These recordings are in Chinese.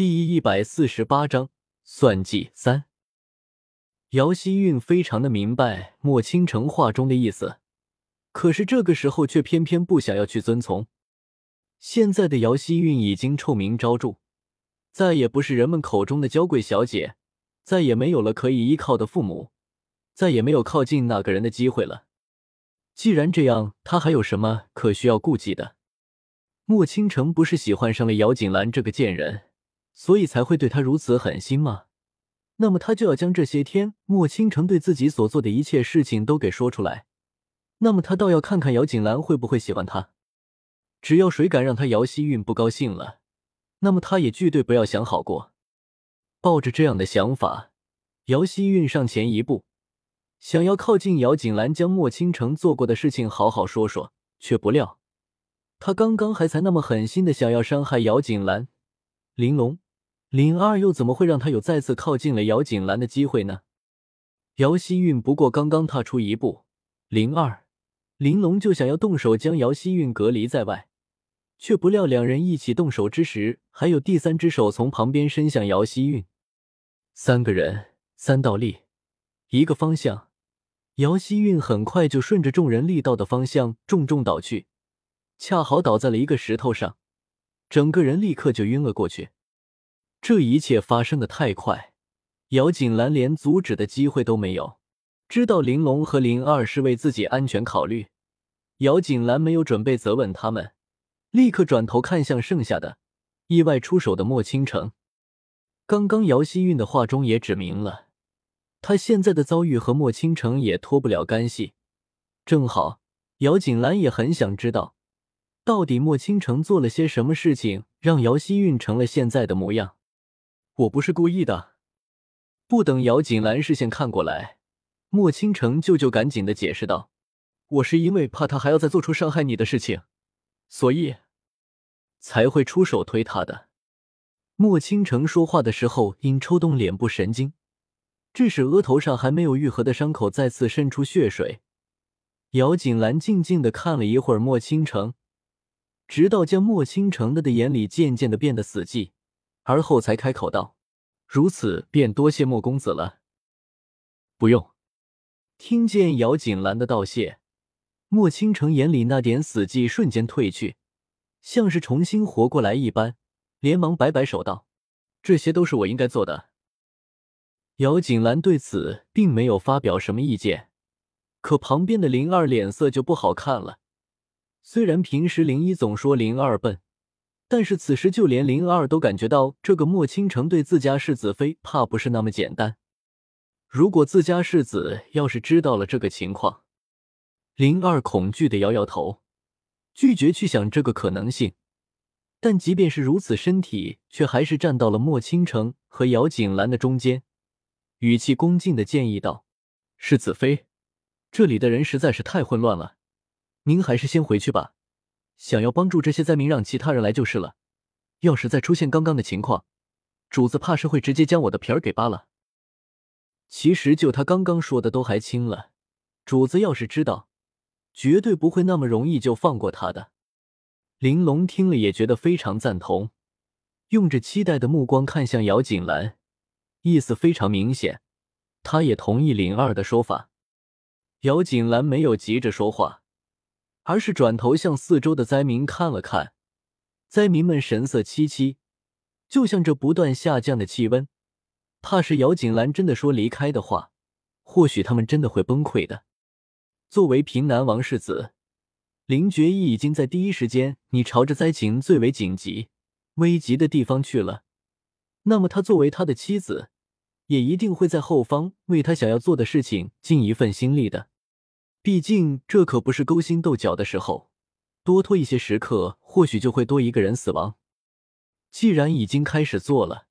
第一百四十八章算计三。姚希韵非常的明白莫倾城话中的意思，可是这个时候却偏偏不想要去遵从。现在的姚希韵已经臭名昭著，再也不是人们口中的娇贵小姐，再也没有了可以依靠的父母，再也没有靠近那个人的机会了。既然这样，她还有什么可需要顾忌的？莫倾城不是喜欢上了姚锦兰这个贱人？所以才会对他如此狠心吗？那么他就要将这些天莫倾城对自己所做的一切事情都给说出来。那么他倒要看看姚锦兰会不会喜欢他。只要谁敢让他姚希韵不高兴了，那么他也绝对不要想好过。抱着这样的想法，姚希韵上前一步，想要靠近姚锦兰，将莫倾城做过的事情好好说说。却不料，他刚刚还才那么狠心的想要伤害姚锦兰。玲珑，灵儿又怎么会让他有再次靠近了姚锦兰的机会呢？姚希韵不过刚刚踏出一步，灵儿、玲珑就想要动手将姚希韵隔离在外，却不料两人一起动手之时，还有第三只手从旁边伸向姚希韵。三个人，三道力，一个方向。姚希韵很快就顺着众人力道的方向重重倒去，恰好倒在了一个石头上。整个人立刻就晕了过去。这一切发生的太快，姚锦兰连阻止的机会都没有。知道玲珑和灵二是为自己安全考虑，姚锦兰没有准备责问他们，立刻转头看向剩下的意外出手的莫倾城。刚刚姚希韵的话中也指明了，他现在的遭遇和莫倾城也脱不了干系。正好，姚锦兰也很想知道。到底莫倾城做了些什么事情，让姚希韵成了现在的模样？我不是故意的。不等姚锦兰视线看过来，莫倾城舅舅赶紧的解释道：“我是因为怕他还要再做出伤害你的事情，所以才会出手推他的。”莫倾城说话的时候，因抽动脸部神经，致使额头上还没有愈合的伤口再次渗出血水。姚锦兰静静的看了一会儿莫倾城。直到将莫倾城的的眼里渐渐的变得死寂，而后才开口道：“如此便多谢莫公子了。”不用。听见姚锦兰的道谢，莫倾城眼里那点死寂瞬间褪去，像是重新活过来一般，连忙摆摆手道：“这些都是我应该做的。”姚锦兰对此并没有发表什么意见，可旁边的灵儿脸色就不好看了。虽然平时林一总说灵儿笨，但是此时就连灵儿都感觉到这个莫倾城对自家世子妃怕不是那么简单。如果自家世子要是知道了这个情况，灵儿恐惧的摇摇头，拒绝去想这个可能性。但即便是如此，身体却还是站到了莫倾城和姚锦兰的中间，语气恭敬的建议道：“世子妃，这里的人实在是太混乱了。”您还是先回去吧，想要帮助这些灾民，让其他人来就是了。要是再出现刚刚的情况，主子怕是会直接将我的皮儿给扒了。其实就他刚刚说的都还轻了，主子要是知道，绝对不会那么容易就放过他的。玲珑听了也觉得非常赞同，用着期待的目光看向姚锦兰，意思非常明显，他也同意灵儿的说法。姚锦兰没有急着说话。而是转头向四周的灾民看了看，灾民们神色凄凄，就像这不断下降的气温，怕是姚锦兰真的说离开的话，或许他们真的会崩溃的。作为平南王世子，林觉义已经在第一时间你朝着灾情最为紧急、危急的地方去了，那么他作为他的妻子，也一定会在后方为他想要做的事情尽一份心力的。毕竟这可不是勾心斗角的时候，多拖一些时刻，或许就会多一个人死亡。既然已经开始做了，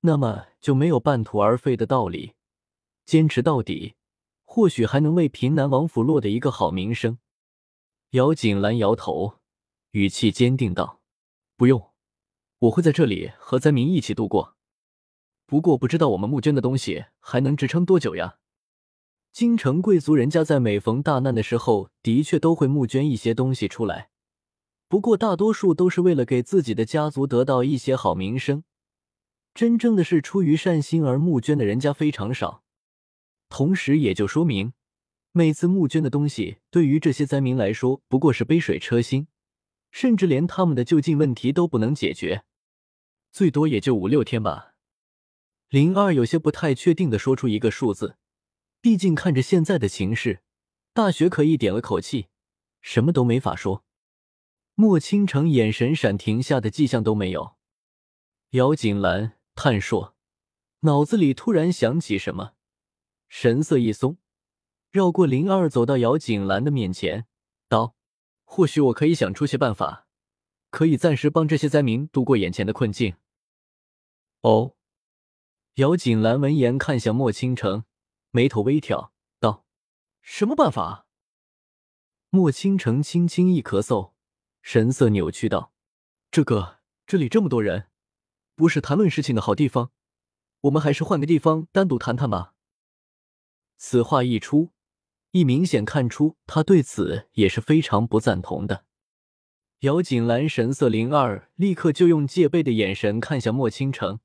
那么就没有半途而废的道理，坚持到底，或许还能为平南王府落得一个好名声。姚锦兰摇头，语气坚定道：“不用，我会在这里和灾民一起度过。不过不知道我们募捐的东西还能支撑多久呀？”京城贵族人家在每逢大难的时候，的确都会募捐一些东西出来，不过大多数都是为了给自己的家族得到一些好名声，真正的是出于善心而募捐的人家非常少，同时也就说明，每次募捐的东西对于这些灾民来说不过是杯水车薪，甚至连他们的就近问题都不能解决，最多也就五六天吧。零二有些不太确定的说出一个数字，毕竟看着现在的形势，大学可一点了口气，什么都没法说。莫倾城眼神闪，停下的迹象都没有。姚锦兰。探说，脑子里突然想起什么，神色一松，绕过灵儿，走到姚锦兰的面前，道：“或许我可以想出些办法，可以暂时帮这些灾民度过眼前的困境。”哦，姚锦兰闻言看向莫倾城，眉头微挑，道：“什么办法？”莫倾城轻轻一咳嗽，神色扭曲道：“这个，这里这么多人。”不是谈论事情的好地方，我们还是换个地方单独谈谈吧。此话一出，亦明显看出他对此也是非常不赞同的。姚锦兰神色灵二，立刻就用戒备的眼神看向莫倾城，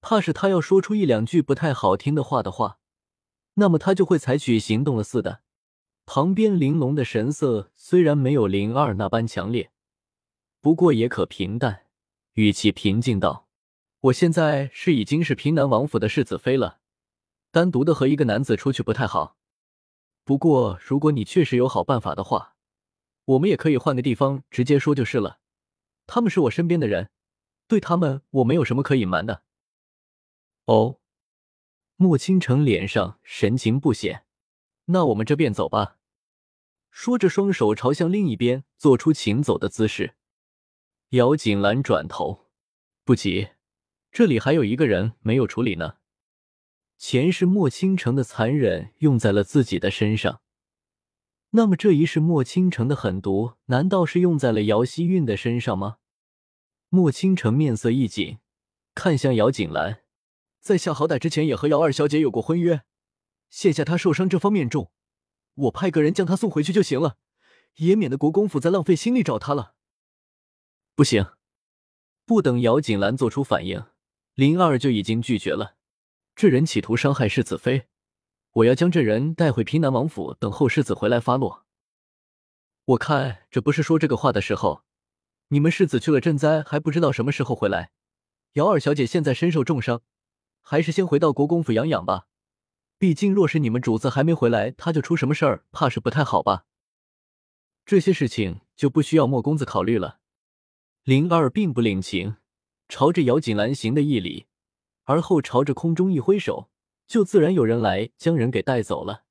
怕是他要说出一两句不太好听的话的话，那么他就会采取行动了似的。旁边玲珑的神色虽然没有灵儿那般强烈，不过也可平淡，语气平静道。我现在是已经是平南王府的世子妃了，单独的和一个男子出去不太好。不过如果你确实有好办法的话，我们也可以换个地方直接说就是了。他们是我身边的人，对他们我没有什么可隐瞒的。哦，莫倾城脸上神情不显，那我们这便走吧。说着，双手朝向另一边做出请走的姿势。姚锦兰转头，不急。这里还有一个人没有处理呢。前世莫倾城的残忍用在了自己的身上，那么这一世莫倾城的狠毒难道是用在了姚希韵的身上吗？莫倾城面色一紧，看向姚锦兰，在下好歹之前也和姚二小姐有过婚约，现下她受伤这方面重，我派个人将她送回去就行了，也免得国公府再浪费心力找她了。不行，不等姚锦兰做出反应。林二就已经拒绝了，这人企图伤害世子妃，我要将这人带回平南王府，等候世子回来发落。我看这不是说这个话的时候，你们世子去了赈灾，还不知道什么时候回来。姚二小姐现在身受重伤，还是先回到国公府养养吧。毕竟若是你们主子还没回来，他就出什么事儿，怕是不太好吧。这些事情就不需要莫公子考虑了。林二并不领情。朝着姚锦兰行的一礼，而后朝着空中一挥手，就自然有人来将人给带走了。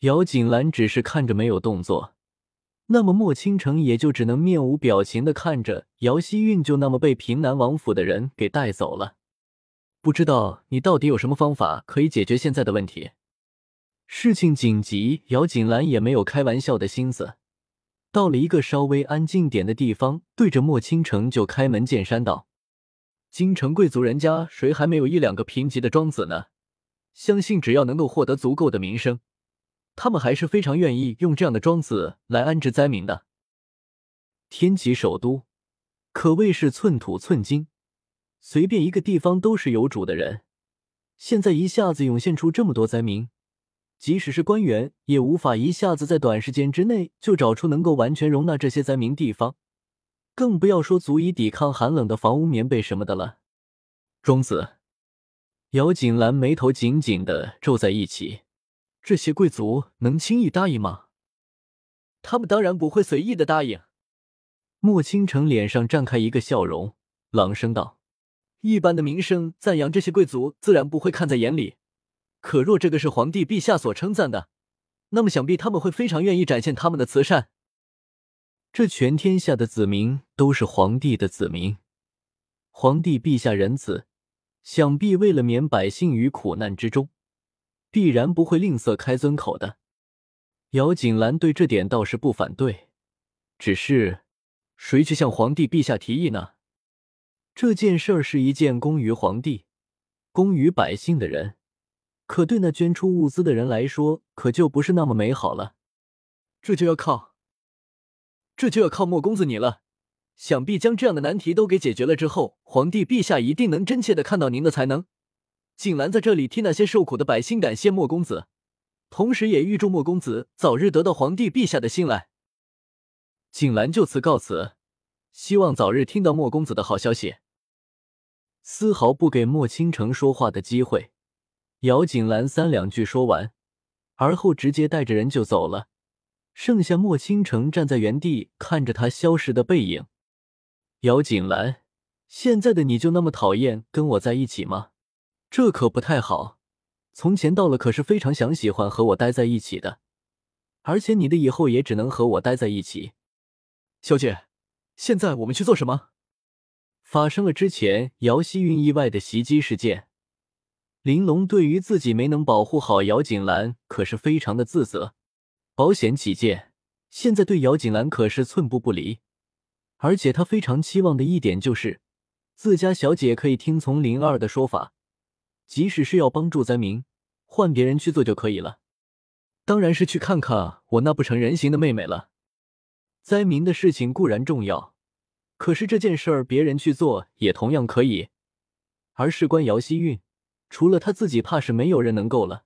姚锦兰只是看着没有动作，那么莫倾城也就只能面无表情的看着姚希韵就那么被平南王府的人给带走了。不知道你到底有什么方法可以解决现在的问题？事情紧急，姚锦兰也没有开玩笑的心思，到了一个稍微安静点的地方，对着莫倾城就开门见山道。京城贵族人家谁还没有一两个贫瘠的庄子呢？相信只要能够获得足够的名声，他们还是非常愿意用这样的庄子来安置灾民的。天启首都可谓是寸土寸金，随便一个地方都是有主的人。现在一下子涌现出这么多灾民，即使是官员也无法一下子在短时间之内就找出能够完全容纳这些灾民地方。更不要说足以抵抗寒冷的房屋、棉被什么的了。庄子，姚锦兰眉头紧紧的皱在一起。这些贵族能轻易答应吗？他们当然不会随意的答应。莫倾城脸上绽开一个笑容，朗声道：“一般的名声赞扬这些贵族，自然不会看在眼里。可若这个是皇帝陛下所称赞的，那么想必他们会非常愿意展现他们的慈善。”这全天下的子民都是皇帝的子民，皇帝陛下仁慈，想必为了免百姓于苦难之中，必然不会吝啬开尊口的。姚锦兰对这点倒是不反对，只是谁去向皇帝陛下提议呢？这件事儿是一件功于皇帝、功于百姓的人，可对那捐出物资的人来说，可就不是那么美好了。这就要靠。这就要靠莫公子你了，想必将这样的难题都给解决了之后，皇帝陛下一定能真切的看到您的才能。景兰在这里替那些受苦的百姓感谢莫公子，同时也预祝莫公子早日得到皇帝陛下的信赖。景兰就此告辞，希望早日听到莫公子的好消息。丝毫不给莫倾城说话的机会，姚景兰三两句说完，而后直接带着人就走了，剩下莫倾城站在原地看着他消失的背影。姚景兰，现在的你就那么讨厌跟我在一起吗？这可不太好。从前到了可是非常想喜欢和我待在一起的，而且你的以后也只能和我待在一起。小姐，现在我们去做什么？发生了之前姚希韵意外的袭击事件，玲珑对于自己没能保护好姚锦兰可是非常的自责。保险起见，现在对姚锦兰可是寸步不离。而且他非常期望的一点就是，自家小姐可以听从灵儿的说法，即使是要帮助灾民，换别人去做就可以了。当然是去看看我那不成人形的妹妹了。灾民的事情固然重要，可是这件事儿别人去做也同样可以。而事关姚希韵，除了她自己，怕是没有人能够了。